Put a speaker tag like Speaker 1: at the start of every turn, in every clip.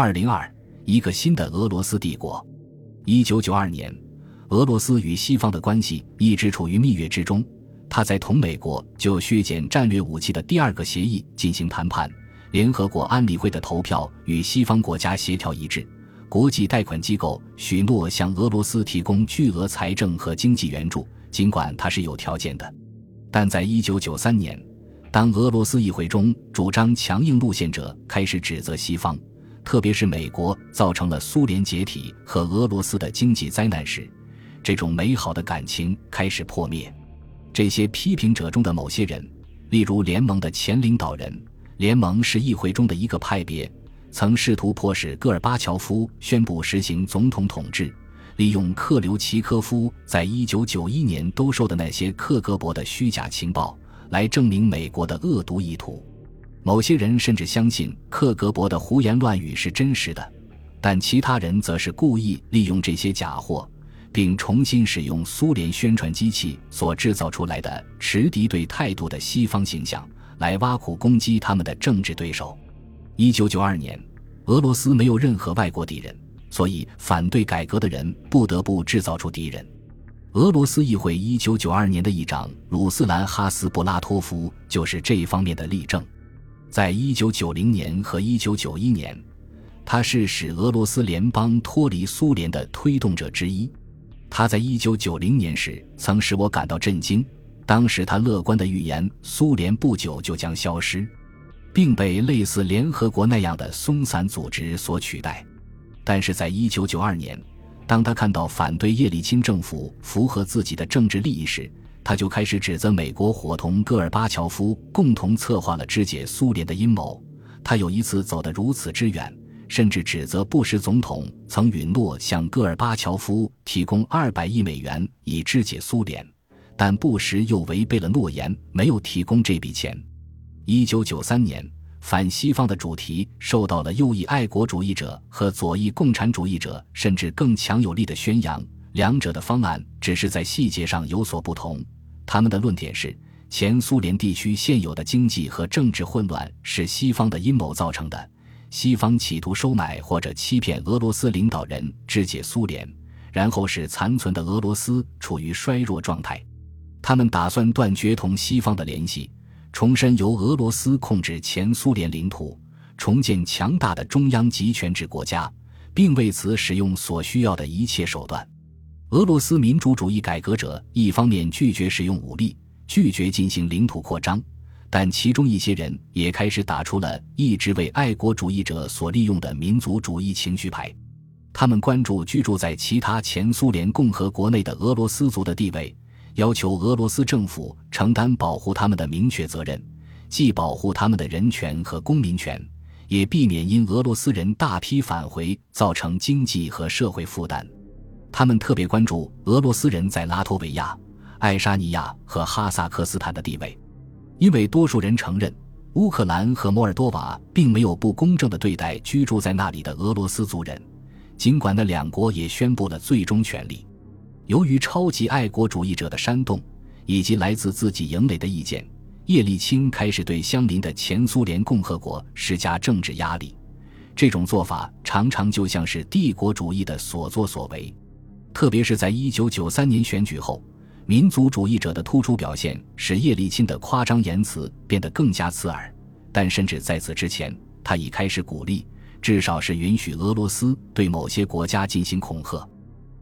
Speaker 1: 二零二，一个新的俄罗斯帝国。一九九二年，俄罗斯与西方的关系一直处于蜜月之中。他在同美国就削减战略武器的第二个协议进行谈判，联合国安理会的投票与西方国家协调一致，国际贷款机构许诺向俄罗斯提供巨额财政和经济援助，尽管它是有条件的。但在一九九三年，当俄罗斯议会中主张强硬路线者开始指责西方。特别是美国造成了苏联解体和俄罗斯的经济灾难时，这种美好的感情开始破灭。这些批评者中的某些人，例如联盟的前领导人，联盟是议会中的一个派别，曾试图迫使戈尔巴乔夫宣布实行总统统治，利用克留奇科夫在一九九一年兜售的那些克格勃的虚假情报来证明美国的恶毒意图。某些人甚至相信克格勃的胡言乱语是真实的，但其他人则是故意利用这些假货，并重新使用苏联宣传机器所制造出来的持敌对态度的西方形象，来挖苦攻击他们的政治对手。一九九二年，俄罗斯没有任何外国敌人，所以反对改革的人不得不制造出敌人。俄罗斯议会一九九二年的议长鲁斯兰·哈斯布拉托夫就是这一方面的例证。在一九九零年和一九九一年，他是使俄罗斯联邦脱离苏联的推动者之一。他在一九九零年时曾使我感到震惊。当时他乐观的预言，苏联不久就将消失，并被类似联合国那样的松散组织所取代。但是在一九九二年，当他看到反对叶利钦政府符合自己的政治利益时，他就开始指责美国伙同戈尔巴乔夫共同策划了肢解苏联的阴谋。他有一次走得如此之远，甚至指责布什总统曾允诺向戈尔巴乔夫提供二百亿美元以肢解苏联，但布什又违背了诺言，没有提供这笔钱。一九九三年，反西方的主题受到了右翼爱国主义者和左翼共产主义者甚至更强有力的宣扬，两者的方案只是在细节上有所不同。他们的论点是，前苏联地区现有的经济和政治混乱是西方的阴谋造成的。西方企图收买或者欺骗俄罗斯领导人，肢解苏联，然后使残存的俄罗斯处于衰弱状态。他们打算断绝同西方的联系，重申由俄罗斯控制前苏联领土，重建强大的中央集权制国家，并为此使用所需要的一切手段。俄罗斯民主主义改革者一方面拒绝使用武力，拒绝进行领土扩张，但其中一些人也开始打出了一直为爱国主义者所利用的民族主义情绪牌。他们关注居住在其他前苏联共和国内的俄罗斯族的地位，要求俄罗斯政府承担保护他们的明确责任，既保护他们的人权和公民权，也避免因俄罗斯人大批返回造成经济和社会负担。他们特别关注俄罗斯人在拉脱维亚、爱沙尼亚和哈萨克斯坦的地位，因为多数人承认乌克兰和摩尔多瓦并没有不公正地对待居住在那里的俄罗斯族人，尽管那两国也宣布了最终权利。由于超级爱国主义者的煽动以及来自自己营垒的意见，叶利钦开始对相邻的前苏联共和国施加政治压力。这种做法常常就像是帝国主义的所作所为。特别是在一九九三年选举后，民族主义者的突出表现使叶利钦的夸张言辞变得更加刺耳。但甚至在此之前，他已开始鼓励，至少是允许俄罗斯对某些国家进行恐吓。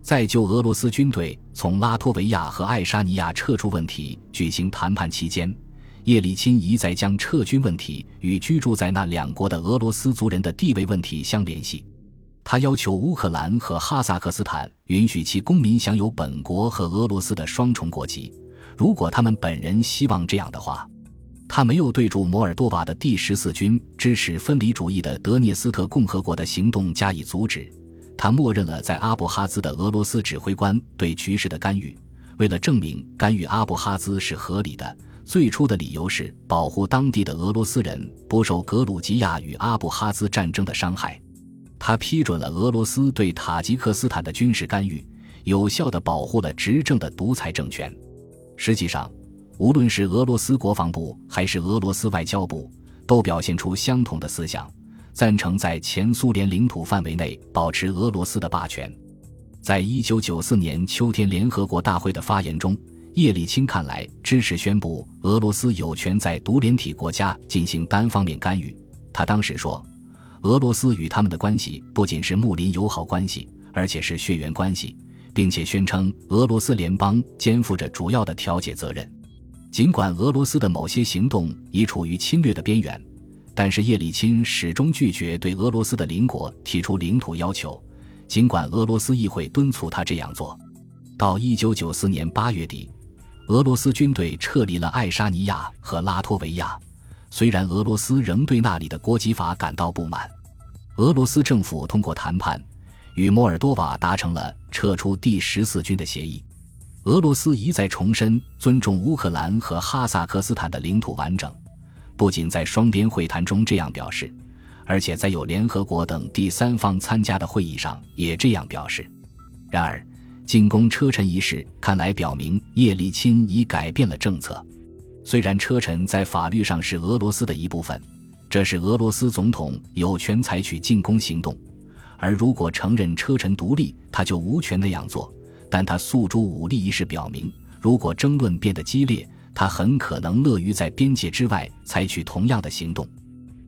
Speaker 1: 在就俄罗斯军队从拉脱维亚和爱沙尼亚撤出问题举行谈判期间，叶利钦一再将撤军问题与居住在那两国的俄罗斯族人的地位问题相联系。他要求乌克兰和哈萨克斯坦允许其公民享有本国和俄罗斯的双重国籍，如果他们本人希望这样的话。他没有对驻摩尔多瓦的第十四军支持分离主义的德涅斯特共和国的行动加以阻止。他默认了在阿布哈兹的俄罗斯指挥官对局势的干预。为了证明干预阿布哈兹是合理的，最初的理由是保护当地的俄罗斯人不受格鲁吉亚与阿布哈兹战争的伤害。他批准了俄罗斯对塔吉克斯坦的军事干预，有效地保护了执政的独裁政权。实际上，无论是俄罗斯国防部还是俄罗斯外交部，都表现出相同的思想：赞成在前苏联领土范围内保持俄罗斯的霸权。在一九九四年秋天联合国大会的发言中，叶利钦看来支持宣布俄罗斯有权在独联体国家进行单方面干预。他当时说，俄罗斯与他们的关系不仅是睦邻友好关系，而且是血缘关系，并且宣称俄罗斯联邦肩负着主要的调解责任。尽管俄罗斯的某些行动已处于侵略的边缘。但是叶利钦始终拒绝对俄罗斯的邻国提出领土要求，尽管俄罗斯议会敦促他这样做。到一九九四年八月底，俄罗斯军队撤离了爱沙尼亚和拉脱维亚，虽然俄罗斯仍对那里的国籍法感到不满。俄罗斯政府通过谈判，与摩尔多瓦达成了撤出第十四军的协议。俄罗斯一再重申尊重乌克兰和哈萨克斯坦的领土完整。不仅在双边会谈中这样表示，而且在有联合国等第三方参加的会议上也这样表示。然而，进攻车臣一事看来表明叶利钦已改变了政策。虽然车臣在法律上是俄罗斯的一部分，这是俄罗斯总统有权采取进攻行动，而如果承认车臣独立，他就无权那样做。但他诉诸武力一事表明，如果争论变得激烈。他很可能乐于在边界之外采取同样的行动，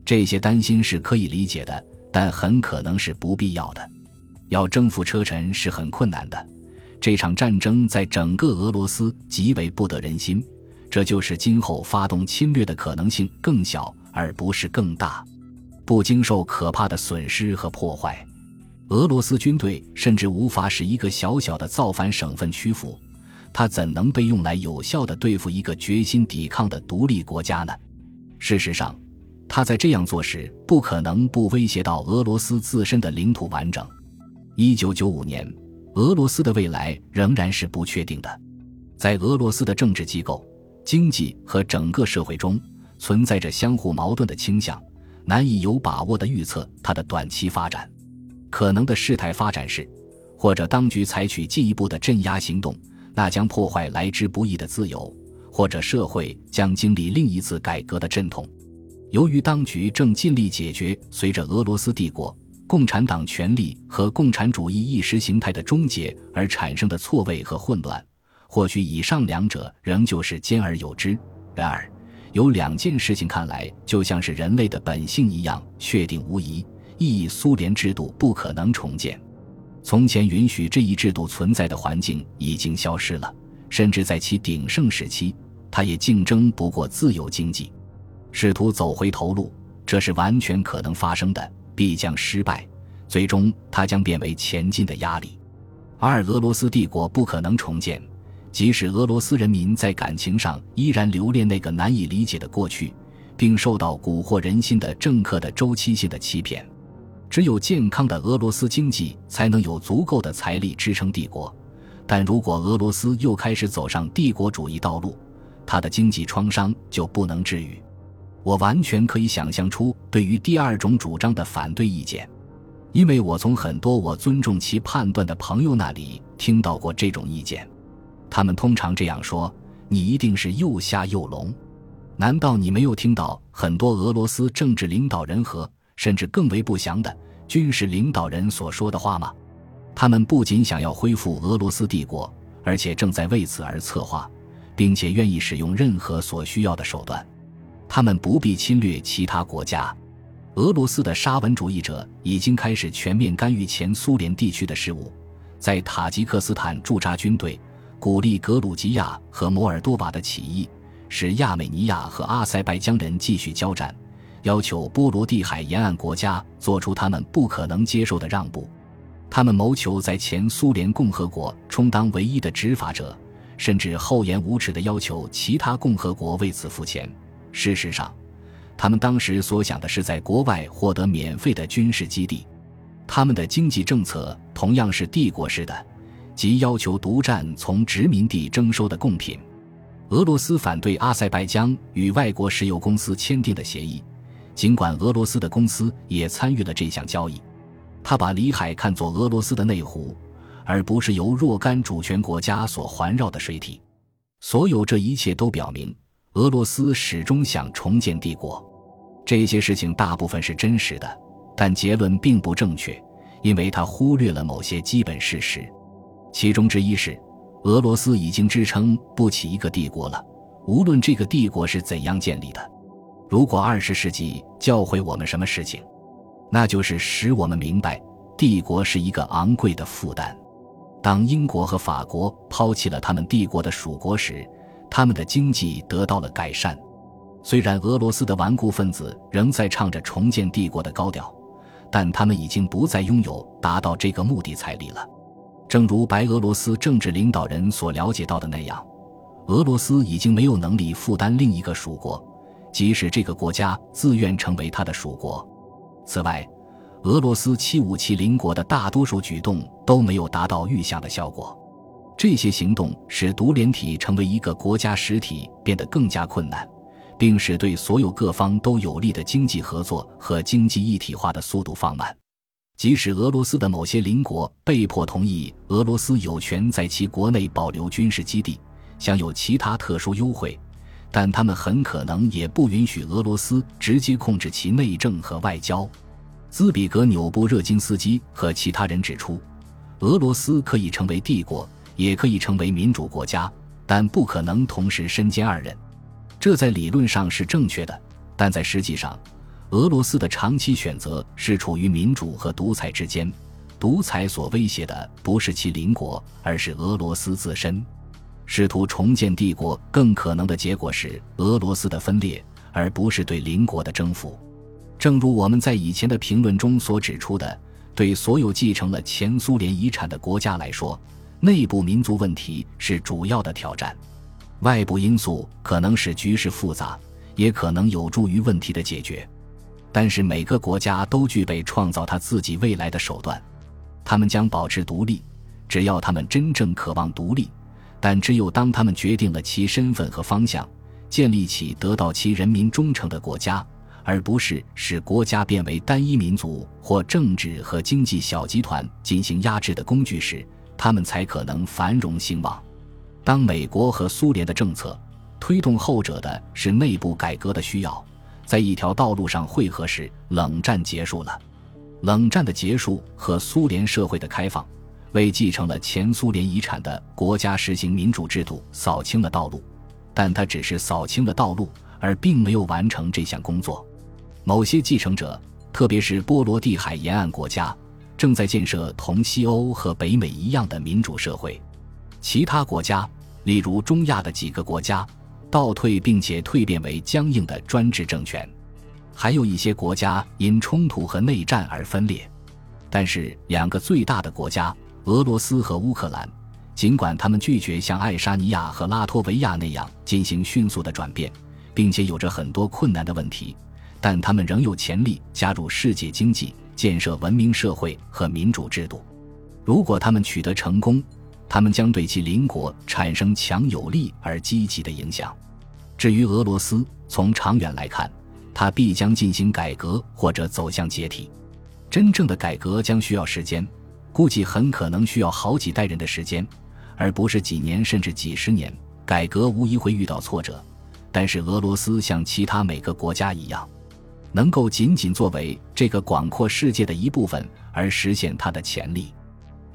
Speaker 1: 这些担心是可以理解的，但很可能是不必要的。要征服车臣是很困难的，这场战争在整个俄罗斯极为不得人心，这就是今后发动侵略的可能性更小而不是更大，不经受可怕的损失和破坏。俄罗斯军队甚至无法使一个小小的造反省份屈服。他怎能被用来有效地对付一个决心抵抗的独立国家呢？事实上，他在这样做时不可能不威胁到俄罗斯自身的领土完整。一九九五年，俄罗斯的未来仍然是不确定的，在俄罗斯的政治机构、经济和整个社会中存在着相互矛盾的倾向，难以有把握地预测它的短期发展。可能的事态发展是，或者当局采取进一步的镇压行动。那将破坏来之不易的自由，或者社会将经历另一次改革的阵痛。由于当局正尽力解决随着俄罗斯帝国、共产党权力和共产主义意识形态的终结而产生的错位和混乱，或许以上两者仍旧是兼而有之。然而，有两件事情看来就像是人类的本性一样确定无疑：一，苏联制度不可能重建。从前允许这一制度存在的环境已经消失了，甚至在其鼎盛时期，它也竞争不过自由经济。试图走回头路，这是完全可能发生的，必将失败。最终，它将变为前进的压力。二，俄罗斯帝国不可能重建，即使俄罗斯人民在感情上依然留恋那个难以理解的过去，并受到蛊惑人心的政客的周期性的欺骗。只有健康的俄罗斯经济才能有足够的财力支撑帝国，但如果俄罗斯又开始走上帝国主义道路，它的经济创伤就不能治愈。我完全可以想象出对于第二种主张的反对意见，因为我从很多我尊重其判断的朋友那里听到过这种意见。他们通常这样说：“你一定是又瞎又聋。”难道你没有听到很多俄罗斯政治领导人和？甚至更为不祥的军事领导人所说的话吗？他们不仅想要恢复俄罗斯帝国，而且正在为此而策划，并且愿意使用任何所需要的手段。他们不必侵略其他国家。俄罗斯的沙文主义者已经开始全面干预前苏联地区的事务，在塔吉克斯坦驻扎军队，鼓励格鲁吉亚和摩尔多瓦的起义，使亚美尼亚和阿塞拜疆人继续交战。要求波罗的海沿岸国家做出他们不可能接受的让步，他们谋求在前苏联共和国充当唯一的执法者，甚至厚颜无耻地要求其他共和国为此付钱。事实上，他们当时所想的是在国外获得免费的军事基地。他们的经济政策同样是帝国式的，即要求独占从殖民地征收的贡品。俄罗斯反对阿塞拜疆与外国石油公司签订的协议。尽管俄罗斯的公司也参与了这项交易，他把里海看作俄罗斯的内湖，而不是由若干主权国家所环绕的水体。所有这一切都表明，俄罗斯始终想重建帝国。这些事情大部分是真实的，但结论并不正确，因为他忽略了某些基本事实。其中之一是，俄罗斯已经支撑不起一个帝国了，无论这个帝国是怎样建立的。如果二十世纪教会我们什么事情，那就是使我们明白，帝国是一个昂贵的负担。当英国和法国抛弃了他们帝国的属国时，他们的经济得到了改善。虽然俄罗斯的顽固分子仍在唱着重建帝国的高调，但他们已经不再拥有达到这个目的财力了。正如白俄罗斯政治领导人所了解到的那样，俄罗斯已经没有能力负担另一个属国，即使这个国家自愿成为他的属国。此外，俄罗斯七五七邻国的大多数举动都没有达到预想的效果。这些行动使独联体成为一个国家实体变得更加困难，并使对所有各方都有利的经济合作和经济一体化的速度放慢。即使俄罗斯的某些邻国被迫同意俄罗斯有权在其国内保留军事基地，享有其他特殊优惠，但他们很可能也不允许俄罗斯直接控制其内政和外交。兹比格纽布热金斯基和其他人指出，俄罗斯可以成为帝国，也可以成为民主国家，但不可能同时身兼二任。这在理论上是正确的，但在实际上。俄罗斯的长期选择是处于民主和独裁之间，独裁所威胁的不是其邻国，而是俄罗斯自身。试图重建帝国更可能的结果是俄罗斯的分裂，而不是对邻国的征服。正如我们在以前的评论中所指出的，对所有继承了前苏联遗产的国家来说，内部民族问题是主要的挑战。外部因素可能使局势复杂，也可能有助于问题的解决。但是每个国家都具备创造他自己未来的手段，他们将保持独立，只要他们真正渴望独立。但只有当他们决定了其身份和方向，建立起得到其人民忠诚的国家，而不是使国家变为单一民族或政治和经济小集团进行压制的工具时，他们才可能繁荣兴旺。当美国和苏联的政策推动后者的是内部改革的需要。在一条道路上汇合时，冷战结束了。冷战的结束和苏联社会的开放，为继承了前苏联遗产的国家实行民主制度扫清了道路，但它只是扫清了道路，而并没有完成这项工作。某些继承者，特别是波罗的海沿岸国家，正在建设同西欧和北美一样的民主社会。其他国家，例如中亚的几个国家。倒退并且蜕变为僵硬的专制政权，还有一些国家因冲突和内战而分裂。但是，两个最大的国家俄罗斯和乌克兰，尽管他们拒绝像爱沙尼亚和拉脱维亚那样进行迅速的转变，并且有着很多困难的问题，但他们仍有潜力加入世界经济，建设文明社会和民主制度。如果他们取得成功，他们将对其邻国产生强有力而积极的影响。至于俄罗斯，从长远来看，它必将进行改革或者走向解体。真正的改革将需要时间，估计很可能需要好几代人的时间，而不是几年甚至几十年。改革无疑会遇到挫折，但是俄罗斯像其他每个国家一样，能够仅仅作为这个广阔世界的一部分而实现它的潜力。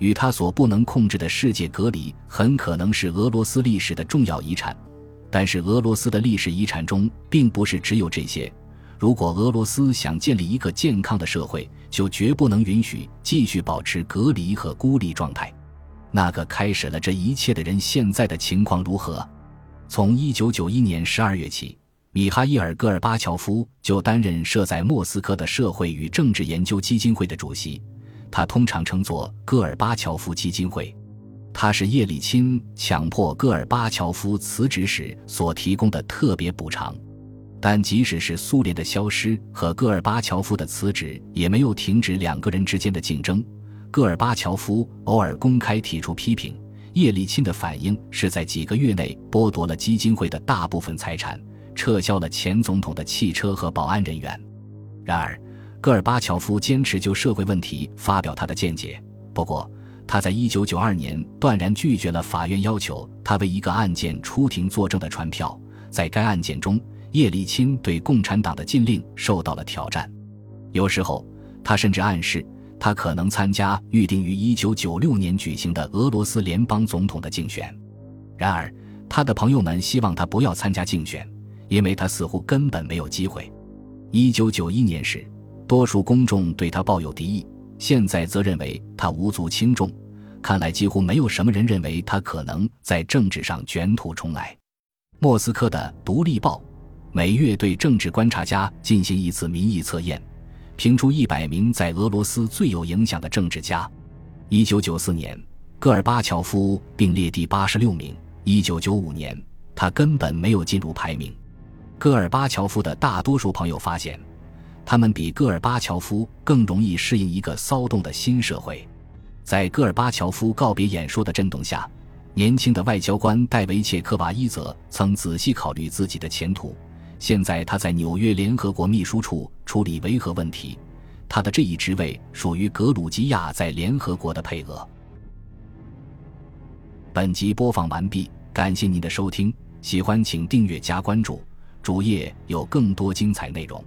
Speaker 1: 与他所不能控制的世界隔离，很可能是俄罗斯历史的重要遗产。但是，俄罗斯的历史遗产中并不是只有这些。如果俄罗斯想建立一个健康的社会，就绝不能允许继续保持隔离和孤立状态。那个开始了这一切的人，现在的情况如何？从一九九一年十二月起，米哈伊尔·戈尔巴乔夫就担任设在莫斯科的社会与政治研究基金会的主席。他通常称作戈尔巴乔夫基金会，他是叶利钦强迫戈尔巴乔夫辞职时所提供的特别补偿。但即使是苏联的消失和戈尔巴乔夫的辞职，也没有停止两个人之间的竞争。戈尔巴乔夫偶尔公开提出批评，叶利钦的反应是在几个月内剥夺了基金会的大部分财产，撤销了前总统的汽车和保安人员。然而。戈尔巴乔夫坚持就社会问题发表他的见解，不过他在一九九二年断然拒绝了法院要求他为一个案件出庭作证的传票。在该案件中，叶利钦对共产党的禁令受到了挑战。有时候，他甚至暗示他可能参加预定于1996年举行的俄罗斯联邦总统的竞选。然而，他的朋友们希望他不要参加竞选，因为他似乎根本没有机会。1991年时，多数公众对他抱有敌意，现在则认为他无足轻重。看来几乎没有什么人认为他可能在政治上卷土重来。莫斯科的《独立报》每月对政治观察家进行一次民意测验，评出一百名在俄罗斯最有影响的政治家。一九九四年，戈尔巴乔夫并列第八十六名。一九九五年，他根本没有进入排名。戈尔巴乔夫的大多数朋友发现，他们比戈尔巴乔夫更容易适应一个骚动的新社会。在戈尔巴乔夫告别演说的震动下，年轻的外交官戴维切科瓦伊泽曾仔细考虑自己的前途。现在他在纽约联合国秘书处处理维和问题，他的这一职位属于格鲁吉亚在联合国的配额。本集播放完毕，感谢您的收听，喜欢请订阅加关注，主页有更多精彩内容。